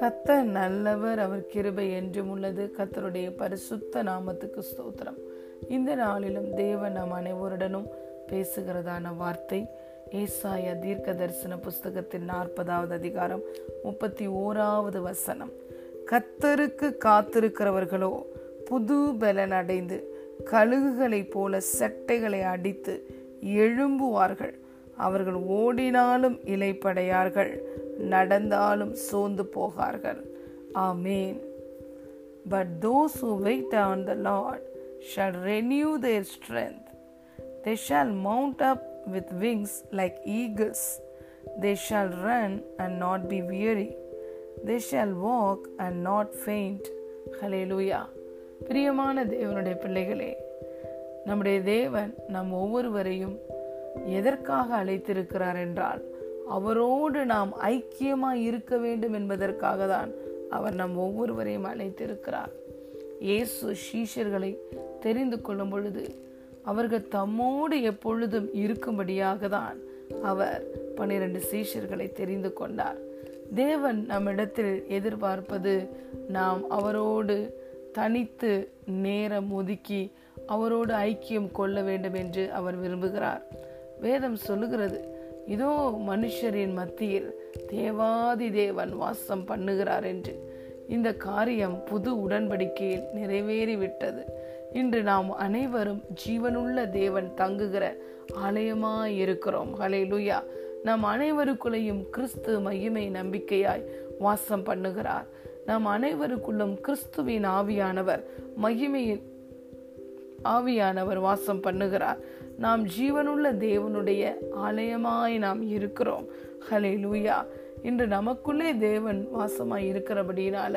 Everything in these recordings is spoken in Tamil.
கத்தர் நல்லவர் அவர் கிருபை என்றும் உள்ளது. கத்தருடைய பரிசுத்த நாமத்துக்கு ஸ்தோத்திரம். இந்த நாளிலும் தேவன் நம் அனைவருடனும் பேசுகிறதான வார்த்தை ஏசாய தீர்க்க தரிசன புஸ்தகத்தின் நாற்பதாவது அதிகாரம் முப்பத்தி ஓராவது வசனம். கத்தருக்கு காத்திருக்கிறவர்களோ புது பலன் அடைந்து கழுகுகளைப் போல சட்டைகளை அடித்து எழும்புவார்கள். அவர்கள் ஓடினாலும் இலைப்படையார்கள் நடந்தாலும் சோர்ந்து போகார்கள் amen but those who wait on the lord shall renew their strength they shall mount up with wings like eagles they shall run and not be weary they shall walk and not faint hallelujah பிரியமான தேவனுடைய பிள்ளைகளே நம்முடைய தேவன் நம் ஒவ்வொருவரையும் எதற்காக அழைத்திருக்கிறார் என்றால் அவரோடு நாம் ஐக்கியமாய் இருக்க வேண்டும் என்பதற்காக தான் அவர் நம் ஒவ்வொருவரையும் அழைத்திருக்கிறார். இயேசு சீஷர்களை தெரிந்து கொள்ளும் பொழுது அவர்கள் தம்மோடு எப்பொழுதும் இருக்கும்படியாக தான் அவர் பன்னிரண்டு சீஷர்களை தெரிந்து கொண்டார். தேவன் நம்மிடத்தில் எதிர்பார்ப்பது நாம் அவரோடு தனித்து நேரம் ஒதுக்கி அவரோடு ஐக்கியம் கொள்ள வேண்டும் என்று அவர் விரும்புகிறார். வேதம் சொல்லுகிறது. இதோ மனுஷரின் மத்தியில் தேவாதி தேவன் வாசம் பண்ணுகிறார் என்று. இந்த காரியம் புது உடன்படிக்கையில் நிறைவேறிவிட்டது. இன்று நாம் அனைவரும் ஜீவனுள்ள தேவன் தங்குகிற ஆலயமாய் இருக்கிறோம் ஹலே லுயா நம் அனைவருக்குள்ளேயும் கிறிஸ்து மகிமை நம்பிக்கையாய் வாசம் பண்ணுகிறார். நம் அனைவருக்குள்ளும் கிறிஸ்துவின் ஆவியானவர் மகிமையின் ஆவியானவர் வாசம் பண்ணுகிறார். நாம் ஜீவனுள்ள தேவனுடைய ஆலயமாய் நாம் இருக்கிறோம். ஹலே லூயா இன்று நமக்குள்ளே தேவன் வாசமாய் இருக்கிறபடினால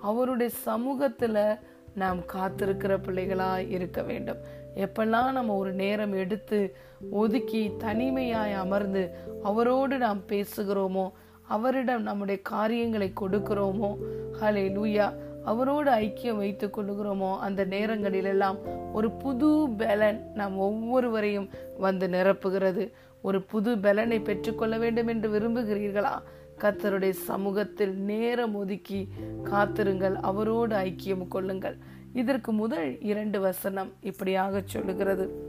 அவருடைய சமூகத்துல நாம் காத்திருக்கிற பிள்ளைகளாக இருக்க வேண்டும். எப்பெல்லாம் நம்ம ஒரு நேரம் எடுத்து ஒதுக்கி தனிமையாய் அமர்ந்து அவரோடு நாம் பேசுகிறோமோ அவரிடம் நம்முடைய காரியங்களை கொடுக்கிறோமோ ஹலே லூயா அவரோடு ஐக்கியம் வைத்து கொள்ளுகிறோமோ அந்த நேரங்களிலெல்லாம் ஒரு புது பலன் நாம் ஒவ்வொருவரையும் வந்து நிரப்புகிறது. ஒரு புது பலனை பெற்றுக்கொள்ள வேண்டும் என்று விரும்புகிறீர்களா? கத்தருடைய சமூகத்தில் நேரம் ஒதுக்கி காத்திருங்கள் அவரோடு ஐக்கியம் கொள்ளுங்கள். இதற்கு முதல் இரண்டு வசனம் இப்படியாக சொல்லுகிறது.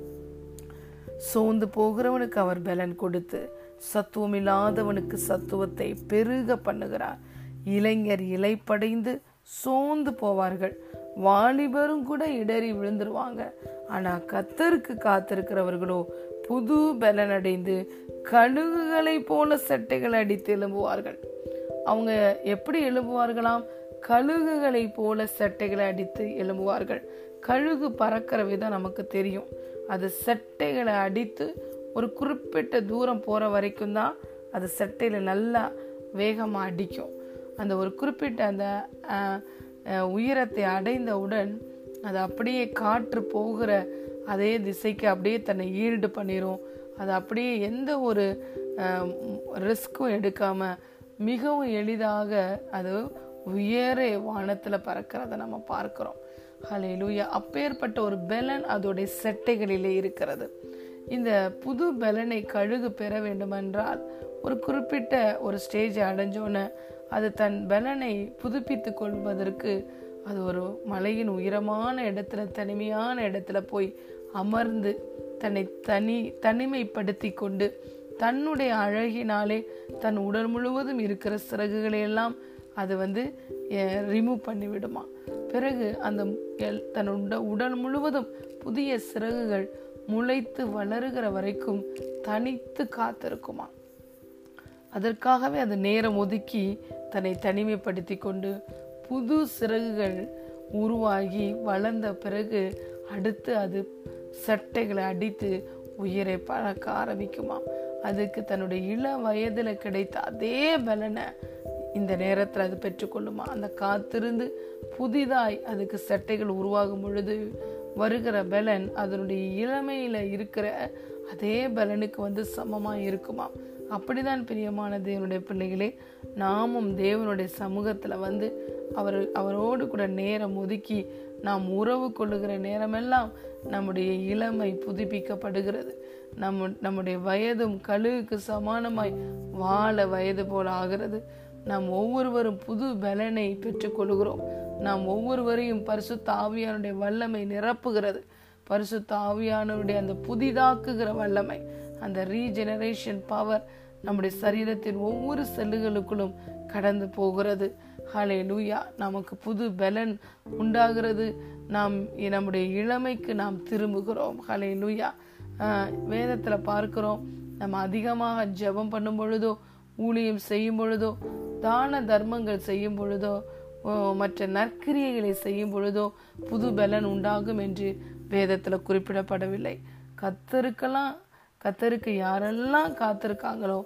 சோர்ந்து போகிறவனுக்கு அவர் பலன் கொடுத்து சத்துவம் இல்லாதவனுக்கு சத்துவத்தை பெருக பண்ணுகிறார். இளைஞர் இலைப்படைந்து சோர்ந்து போவார்கள். வாலிபரும் கூட இடறி விழுந்துருவாங்க. ஆனா கத்தருக்கு காத்திருக்கிறவர்களோ புது பலன் அடைந்து கழுகுகளை போல சட்டைகளை அடித்து எழும்புவார்கள். அவங்க எப்படி எழும்புவார்களாம்? கழுகுகளை போல சட்டைகளை அடித்து எழும்புவார்கள். கழுகு பறக்கிற விதம் நமக்கு தெரியும். அது சட்டைகளை அடித்து ஒரு குறிப்பிட்ட தூரம் போற வரைக்கும் தான் அது சட்டையில நல்லா வேகமா அடிக்கும். அந்த ஒரு குறிப்பிட்ட அந்த உயரத்தை அடைந்தவுடன் அது அப்படியே காற்று போகிற அதே திசைக்கு அப்படியே தன்னை ஈல்டு பண்ணிடும் அது அப்படியே எந்த ஒரு ரிஸ்க்கும் எடுக்காமல் மிகவும் எளிதாக அது உயர வானத்தில் பறக்கிறத நம்ம பார்க்குறோம். ஹலே லூயா அப்பேற்பட்ட ஒரு பெலன் அதோடைய செட்டைகளிலே இருக்கிறது. இந்த புது பலனை கழுகு பெற வேண்டுமென்றால் ஒரு குறிப்பிட்ட ஒரு ஸ்டேஜை அடைஞ்சோன்னு அது தன் பலனை புதுப்பித்து கொள்வதற்கு அது ஒரு மலையின் உயரமான இடத்துல தனிமையான இடத்துல போய் அமர்ந்து தன்னை தனி தனிமைப்படுத்தி கொண்டு தன்னுடைய அழகினாலே தன் உடல் முழுவதும் இருக்கிற சிறகுகளையெல்லாம் அது வந்து ரிமூவ் பண்ணி விடுமா பிறகு அந்த தன் உடல் முழுவதும் புதிய சிறகுகள் முளைத்து வளருகிற வரைக்கும் தனித்து காத்திருக்குமா. அதற்காகவே அது நேரம் ஒதுக்கி தன்னை தனிமைப்படுத்தி கொண்டு புது சிறகுகள் உருவாகி வளர்ந்த பிறகு அடுத்து அது சட்டைகளை அடித்து உயிரை பழக்க ஆரம்பிக்குமா அதுக்கு தன்னுடைய இள வயதில் கிடைத்த அதே பலனை இந்த நேரத்தில் அது பெற்றுக்கொள்ளுமா? அந்த காத்திருந்து புதிதாய் அதுக்கு சட்டைகள் உருவாகும் பொழுது வருகிற பலன் அதனுடைய இளமையில் இருக்கிற அதே பலனுக்கு வந்து சமமாக இருக்குமா? அப்படிதான் பிரியமான தேவனுடைய பிள்ளைகளே நாமும் தேவனுடைய சமூகத்தில் வந்து அவர் அவரோடு கூட நேரம் ஒதுக்கி நாம் உறவு கொள்ளுகிற நேரமெல்லாம் நம்முடைய இளமை புதுப்பிக்கப்படுகிறது. நம்ம நம்முடைய வயதும் கழுவுக்கு சமானமாய் வாழ வயது போல ஆகிறது. நாம் ஒவ்வொருவரும் புது பலனை பெற்றுக்கொள்கிறோம். நாம் ஒவ்வொருவரையும் பரிசு தாவியானுடைய வல்லமை நிரப்புகிறது. பரிசுத்த ஆவியானவருடைய அந்த புதிதாக்குகிற வல்லமை அந்த ரீஜெனரேஷன் பவர் நம்முடைய சரீரத்தின் ஒவ்வொரு செல்லுகளுக்குள்ளும் கடந்து போகிறது. ஹலே லூயா நமக்கு புது பலன் உண்டாகிறது. நாம் நம்முடைய இளமைக்கு நாம் திரும்புகிறோம். ஹலே லூயா வேதத்தில் பார்க்கிறோம் நம்ம அதிகமாக ஜெபம் பண்ணும் பொழுதோ ஊழியம் செய்யும் பொழுதோ தான தர்மங்கள் செய்யும் பொழுதோ மற்ற நற்கிரியைகளை செய்யும் பொழுதோ புது பலன் உண்டாகும் என்று வேதத்தில் குறிப்பிடப்படவில்லை. கத்தருக்கெல்லாம் கத்தருக்கு யாரெல்லாம் காத்திருக்காங்களோ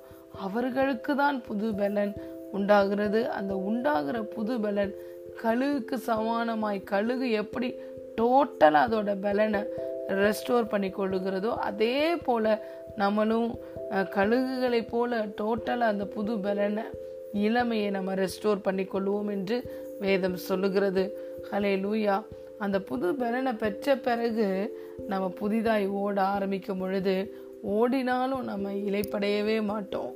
அவர்களுக்கு தான் புது பலன் உண்டாகிறது. அந்த உண்டாகிற புது பலன் கழுகுக்கு சமானமாய் கழுகு எப்படி டோட்டலாக அதோட பலனை ரெஸ்டோர் பண்ணி கொள்ளுகிறதோ அதே போல் நம்மளும் கழுகுகளை போல டோட்டலாக அந்த புது பலனை இளமையை நம்ம ரெஸ்டோர் பண்ணி கொள்வோம் என்று வேதம் சொல்லுகிறது. ஹலே லூயா அந்த புது பலனை பெற்ற பிறகு நம்ம புதிதாய் ஓட ஆரம்பிக்கும் பொழுது ஓடினாலும் நம்ம இலைப்படையவே மாட்டோம்.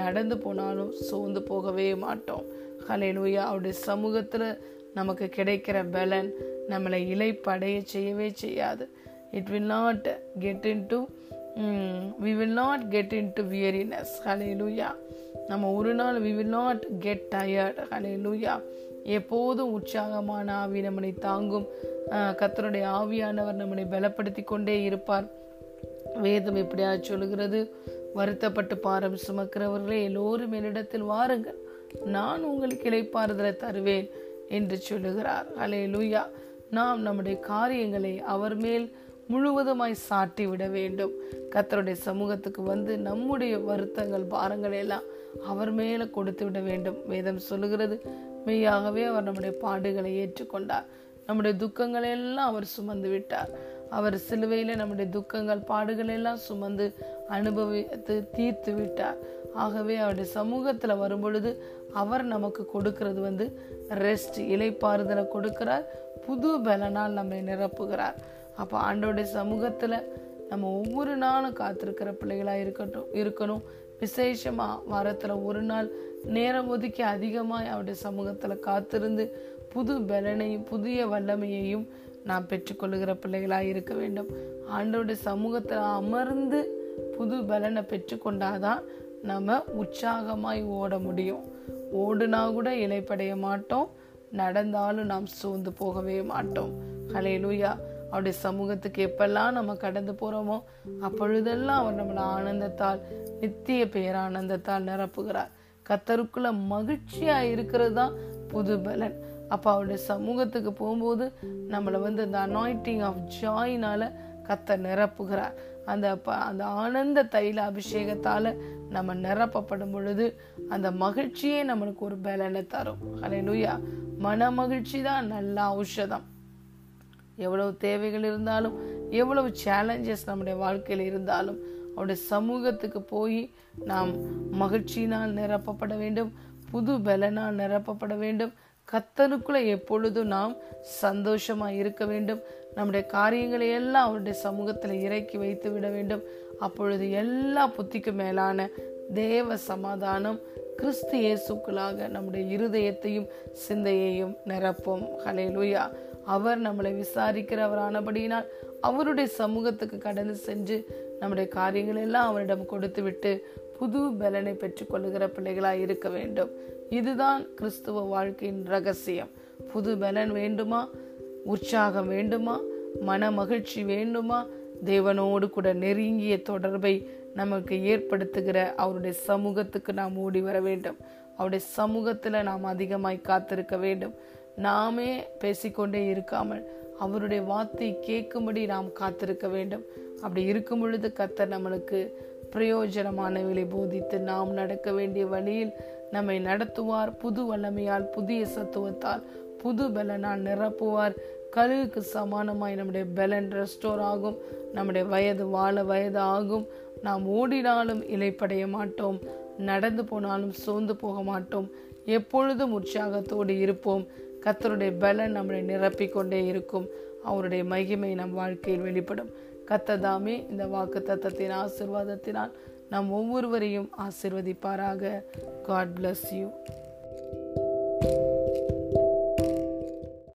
நடந்து போனாலும் சோர்ந்து போகவே மாட்டோம். ஹலே லூயா அவருடைய சமூகத்தில் நமக்கு கிடைக்கிற பலன் நம்மளை இலைப்படைய செய்யவே செய்யாது. It will not get into we will not get into weariness hallelujah நம்ம ஒரு நாள் we will not get tired hallelujah எப்போதும் உற்சாகமான ஆவி நம்மளை தாங்கும் கத்தருடைய ஆவியானவர் நம்மளை பலப்படுத்தி கொண்டே இருப்பார். வேதம் எப்படியா சொல்லுகிறது வருத்தப்பட்டு பாரம் சுமக்கிறவர்களே எல்லோரும் என்னிடத்தில் வாருங்கள். நான் உங்களுக்கு இழைப்பாறுதலை தருவேன் என்று சொல்லுகிறார். அலே லூயா நாம் நம்முடைய காரியங்களை அவர் மேல் முழுவதுமாய் சாட்டி விட வேண்டும். கத்தருடைய சமூகத்துக்கு வந்து நம்முடைய வருத்தங்கள் பாரங்கள் எல்லாம் அவர் மேலே கொடுத்து விட வேண்டும். வேதம் சொல்லுகிறது மெய்யாகவே அவர் நம்முடைய பாடுகளை ஏற்றுக்கொண்டார். நம்முடைய துக்கங்களை எல்லாம் அவர் சுமந்து விட்டார். அவர் சிலுவையில நம்முடைய துக்கங்கள் பாடுகள் எல்லாம் சுமந்து அனுபவித்து தீர்த்து விட்டார். ஆகவே அவருடைய சமூகத்தில் வரும் பொழுது அவர் நமக்கு கொடுக்கிறது வந்து ரெஸ்ட் இலைப்பாறுதலை கொடுக்கிறார். புது பலனால் நம்மை நிரப்புகிறார். அப்போ ஆண்டோடைய சமூகத்துல நம்ம ஒவ்வொரு நாளும் காத்திருக்கிற பிள்ளைகளாக இருக்கட்டும் இருக்கணும். விசேஷமாக வாரத்தில் ஒரு நாள் நேரம் ஒதுக்கி அதிகமாக அவருடைய சமூகத்தில் காத்திருந்து புது பலனையும் புதிய வல்லமையையும் நாம் பெற்றுக்கொள்கிற பிள்ளைகளாக இருக்க வேண்டும். ஆண்டோடைய சமூகத்தில் அமர்ந்து புது பலனை பெற்றுக்கொண்டாதான் நம்ம உற்சாகமாய் ஓட முடியும். ஓடுனா கூட இலைப்படைய மாட்டோம். நடந்தாலும் நாம் சோர்ந்து போகவே மாட்டோம். ஹலேலூயா அவருடைய சமூகத்துக்கு எப்பெல்லாம் நம்ம கடந்து போறோமோ அப்பொழுதெல்லாம் அவர் நம்மளை ஆனந்தத்தால் நித்திய பேரானந்தத்தால் நிரப்புகிறார். கத்தருக்குள்ள மகிழ்ச்சியா இருக்கிறது தான் புது பலன். அப்போ அவருடைய சமூகத்துக்கு போகும்போது நம்மளை வந்து அந்த அனாயிட்டிங் ஆஃப் ஜாயினால கத்த நிரப்புகிறார். அந்த அந்த ஆனந்த தைல அபிஷேகத்தால நம்ம நிரப்பப்படும் பொழுது அந்த மகிழ்ச்சியே நம்மளுக்கு ஒரு பலனை தரும். அலையிலுயா மன மகிழ்ச்சி தான் நல்ல ஔஷதம். எவ்வளவு தேவைகள் இருந்தாலும் எவ்வளவு சேலஞ்சஸ் நம்முடைய வாழ்க்கையில் இருந்தாலும் அவருடைய சமூகத்துக்கு போய் நாம் மகிழ்ச்சியினால் நிரப்பப்பட வேண்டும் புது பலனால் நிரப்பப்பட வேண்டும். கத்தனுக்குள்ள எப்பொழுதும் நாம் சந்தோஷமா இருக்க வேண்டும். நம்முடைய காரியங்களை எல்லாம் அவருடைய சமூகத்தில் இறக்கி வைத்து விட வேண்டும். அப்பொழுது எல்லா புத்திக்கும் மேலான தேவ சமாதானம் கிறிஸ்து இயேசுக்களாக நம்முடைய இருதயத்தையும் சிந்தையையும் நிரப்போம். ஹலேலுயா அவர் நம்மளை விசாரிக்கிறவரானபடியினால் அவருடைய சமூகத்துக்கு கடந்து சென்று நம்முடைய காரியங்கள் எல்லாம் அவரிடம் கொடுத்து விட்டு புது பலனை பெற்றுக்கொள்ளுகிற பிள்ளைகளாக இருக்க வேண்டும். இதுதான் கிறிஸ்துவ வாழ்க்கையின் ரகசியம். புது பலன் வேண்டுமா? உற்சாகம் வேண்டுமா? மன மகிழ்ச்சி வேண்டுமா? தேவனோடு கூட நெருங்கிய தொடர்பை நமக்கு ஏற்படுத்துகிற அவருடைய சமூகத்துக்கு நாம் ஓடி வர வேண்டும். அவருடைய சமூகத்தில் நாம் அதிகமாய் காத்திருக்க வேண்டும். நாமே பேசிக்கொண்டே இருக்காமல் அவருடைய வார்த்தை கேட்கும்படி நாம் காத்திருக்க வேண்டும். அப்படி இருக்கும் பொழுது கத்தர் நம்மளுக்கு பிரயோஜனமானவர்களை போதித்து நாம் நடக்க வேண்டிய வழியில் நம்மை நடத்துவார். புது வல்லமையால் புதிய சத்துவத்தால் புது பலனால் நிரப்புவார். கழுகுக்கு சமானமாய் நம்முடைய பெலன் ரெஸ்டோர் ஆகும். நம்முடைய வயது வாழ வயது ஆகும். நாம் ஓடினாலும் இலைப்படைய மாட்டோம். நடந்து போனாலும் சோர்ந்து போக மாட்டோம். எப்பொழுதும் உற்சாகத்தோடு இருப்போம். கத்தருடைய பலன் நம்மளை நிரப்பிக்கொண்டே இருக்கும். அவருடைய மகிமை நம் வாழ்க்கையில் வெளிப்படும். கத்ததாமே இந்த வாக்கு தத்தத்தின் ஆசிர்வாதத்தினால் நம் ஒவ்வொருவரையும் ஆசிர்வதிப்பாராக. God bless you